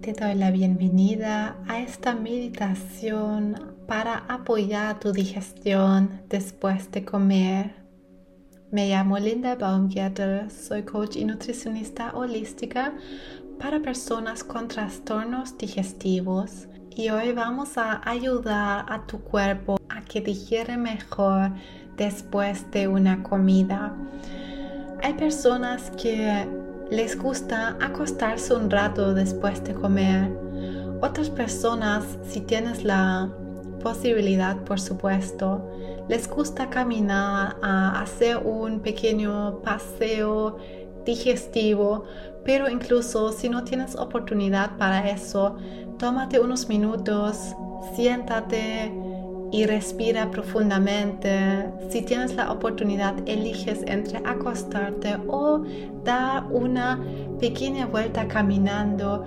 Te doy la bienvenida a esta meditación para apoyar tu digestión después de comer. Me llamo Linda Baumgärtel, soy coach y nutricionista holística para personas con trastornos digestivos y hoy vamos a ayudar a tu cuerpo a que digiere mejor después de una comida. Hay personas que les gusta acostarse un rato después de comer. Otras personas, si tienes la posibilidad, por supuesto, les gusta caminar, a hacer un pequeño paseo digestivo, pero incluso si no tienes oportunidad para eso, tómate unos minutos, siéntate, y respira profundamente. Si tienes la oportunidad, eliges entre acostarte o dar una pequeña vuelta caminando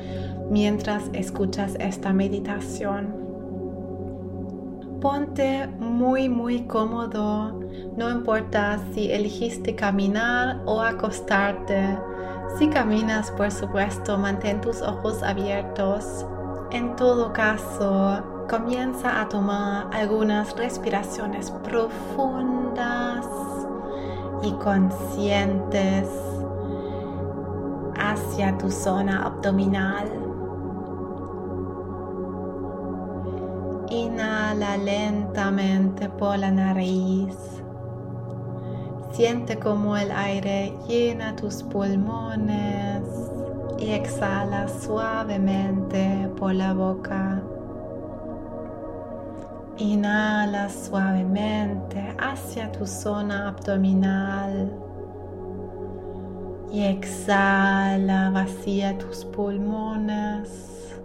mientras escuchas esta meditación. Ponte muy muy cómodo, no importa si elegiste caminar o acostarte. Si caminas, por supuesto, mantén tus ojos abiertos. En todo caso, comienza a tomar algunas respiraciones profundas y conscientes hacia tu zona abdominal. Inhala lentamente por la nariz. Siente como el aire llena tus pulmones y exhala suavemente por la boca. Inhala suavemente hacia tu zona abdominal y exhala, vacía tus pulmones.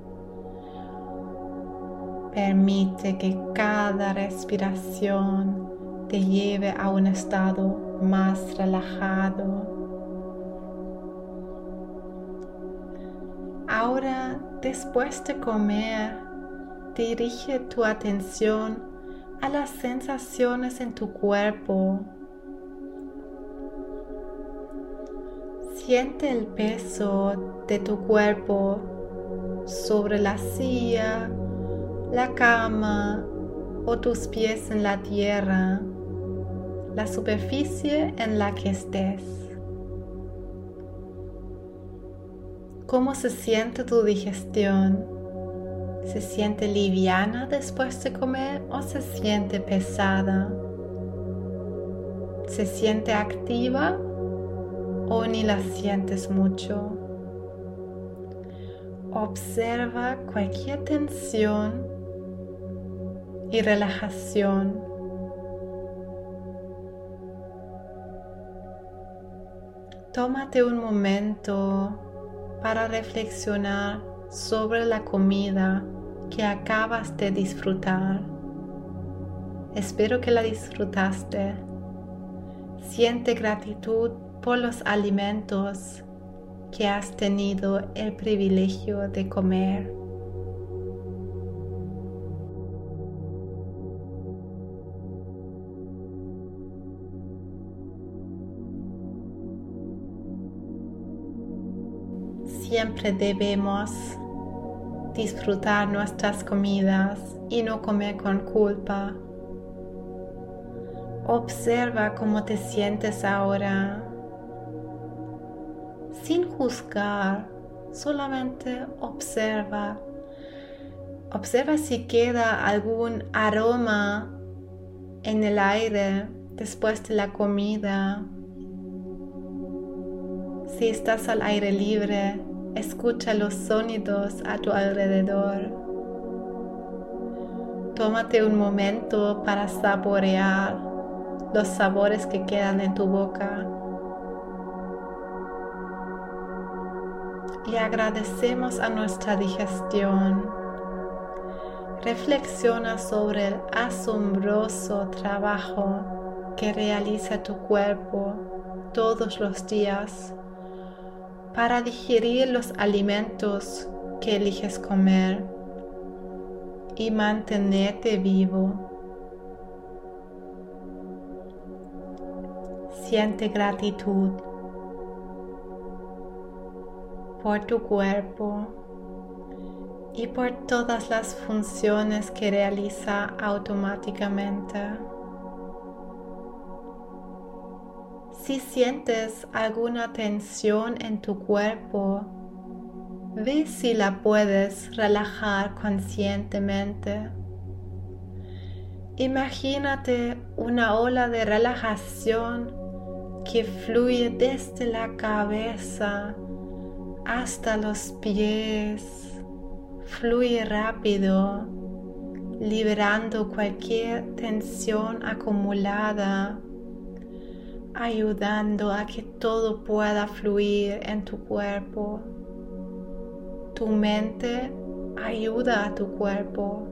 Permite que cada respiración te lleve a un estado más relajado. Ahora, después de comer, dirige tu atención a las sensaciones en tu cuerpo. Siente el peso de tu cuerpo sobre la silla, la cama o tus pies en la tierra, la superficie en la que estés. ¿Cómo se siente tu digestión? ¿Se siente liviana después de comer o se siente pesada? ¿Se siente activa o ni la sientes mucho? Observa cualquier tensión y relajación. Tómate un momento para reflexionar sobre la comida que acabas de disfrutar. Espero que la disfrutaste. Siente gratitud por los alimentos que has tenido el privilegio de comer. Siempre debemos disfrutar nuestras comidas y no comer con culpa. Observa cómo te sientes ahora sin juzgar, solamente observa. Observa si queda algún aroma en el aire después de la comida. Si estás al aire libre, Escucha los sonidos a tu alrededor. Tómate un momento para saborear los sabores que quedan en tu boca. Y agradecemos a nuestra digestión. Reflexiona sobre el asombroso trabajo que realiza tu cuerpo todos los días para digerir los alimentos que eliges comer y mantenerte vivo. Siente gratitud por tu cuerpo y por todas las funciones que realiza automáticamente. Si sientes alguna tensión en tu cuerpo, ve si la puedes relajar conscientemente. Imagínate una ola de relajación que fluye desde la cabeza hasta los pies fluye rápido, liberando cualquier tensión acumulada, ayudando a que todo pueda fluir en tu cuerpo. Tu mente ayuda a tu cuerpo.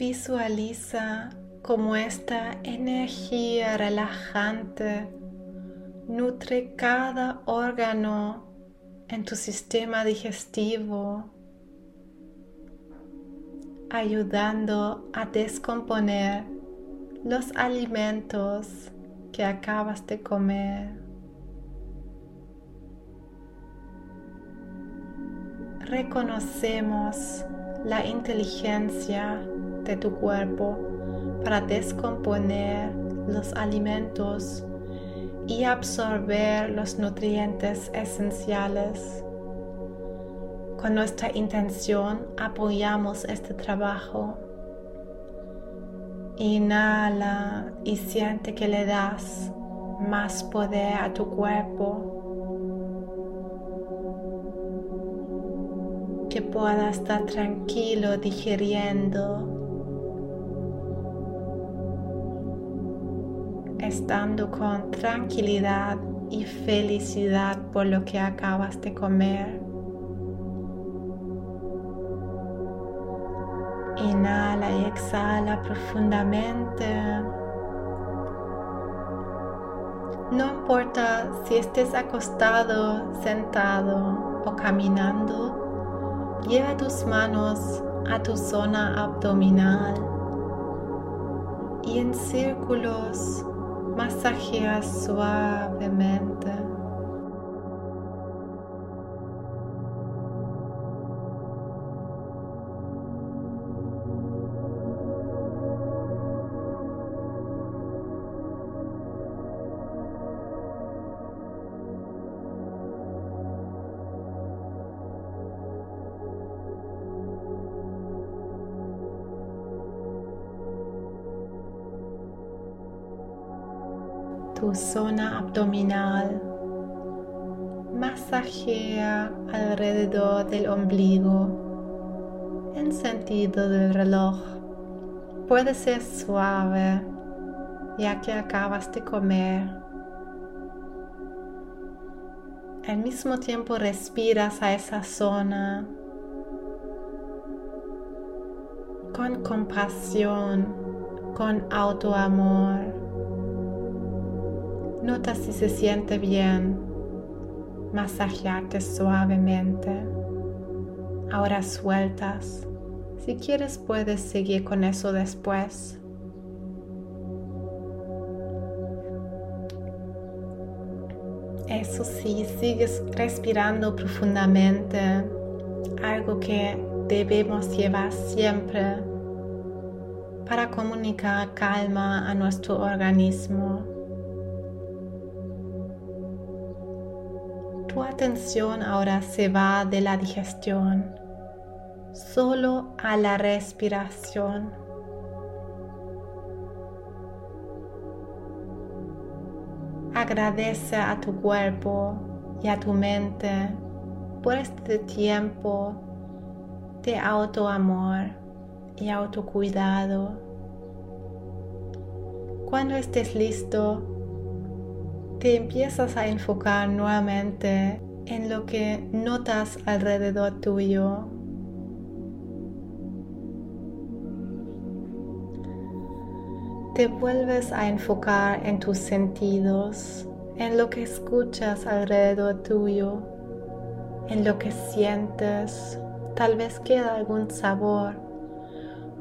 Visualiza cómo esta energía relajante nutre cada órgano en tu sistema digestivo, ayudando a descomponer los alimentos que acabas de comer. Reconocemos la inteligencia de tu cuerpo para descomponer los alimentos y absorber los nutrientes esenciales. Con nuestra intención apoyamos este trabajo. Inhala y siente que le das más poder a tu cuerpo. Que pueda estar tranquilo digiriendo estando con tranquilidad y felicidad por lo que acabas de comer. Inhala y exhala profundamente. No importa si estés acostado, sentado o caminando, lleva tus manos a tu zona abdominal y en círculos Masajea suavemente. Zona abdominal. Masajea alrededor del ombligo en sentido del reloj. Puede ser suave ya que acabas de comer. Al mismo tiempo respiras a esa zona con compasión, con autoamor. Nota si se siente bien masajearte suavemente. Ahora sueltas. Si quieres puedes seguir con eso después. Eso sí, sigues respirando profundamente, algo que debemos llevar siempre para comunicar calma a nuestro organismo. Tu atención ahora se va de la digestión solo a la respiración. Agradece a tu cuerpo y a tu mente por este tiempo de autoamor y autocuidado. Cuando estés listo, te empiezas a enfocar nuevamente en lo que notas alrededor tuyo. Te vuelves a enfocar en tus sentidos, en lo que escuchas alrededor tuyo, en lo que sientes. Tal vez queda algún sabor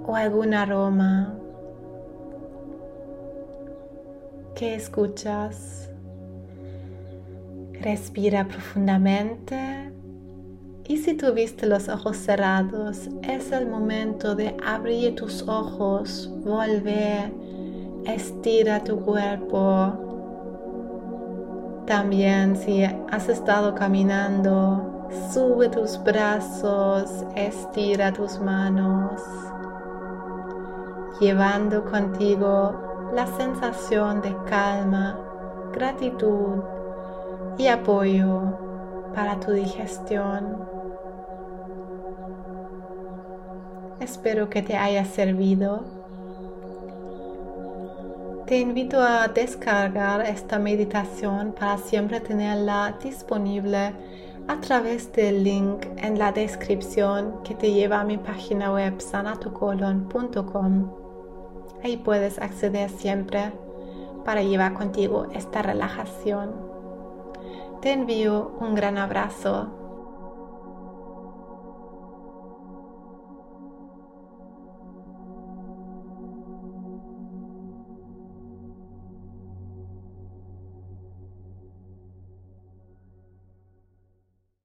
o algún aroma. ¿Qué escuchas? Respira profundamente y si tuviste los ojos cerrados, es el momento de abrir tus ojos, volver, estira tu cuerpo. También si has estado caminando, sube tus brazos, estira tus manos, llevando contigo la sensación de calma, gratitud y apoyo para tu digestión. Espero que te haya servido. Te invito a descargar esta meditación para siempre tenerla disponible a través del link en la descripción que te lleva a mi página web sanatocolon.com. Ahí puedes acceder siempre para llevar contigo esta relajación. Te envío un gran abrazo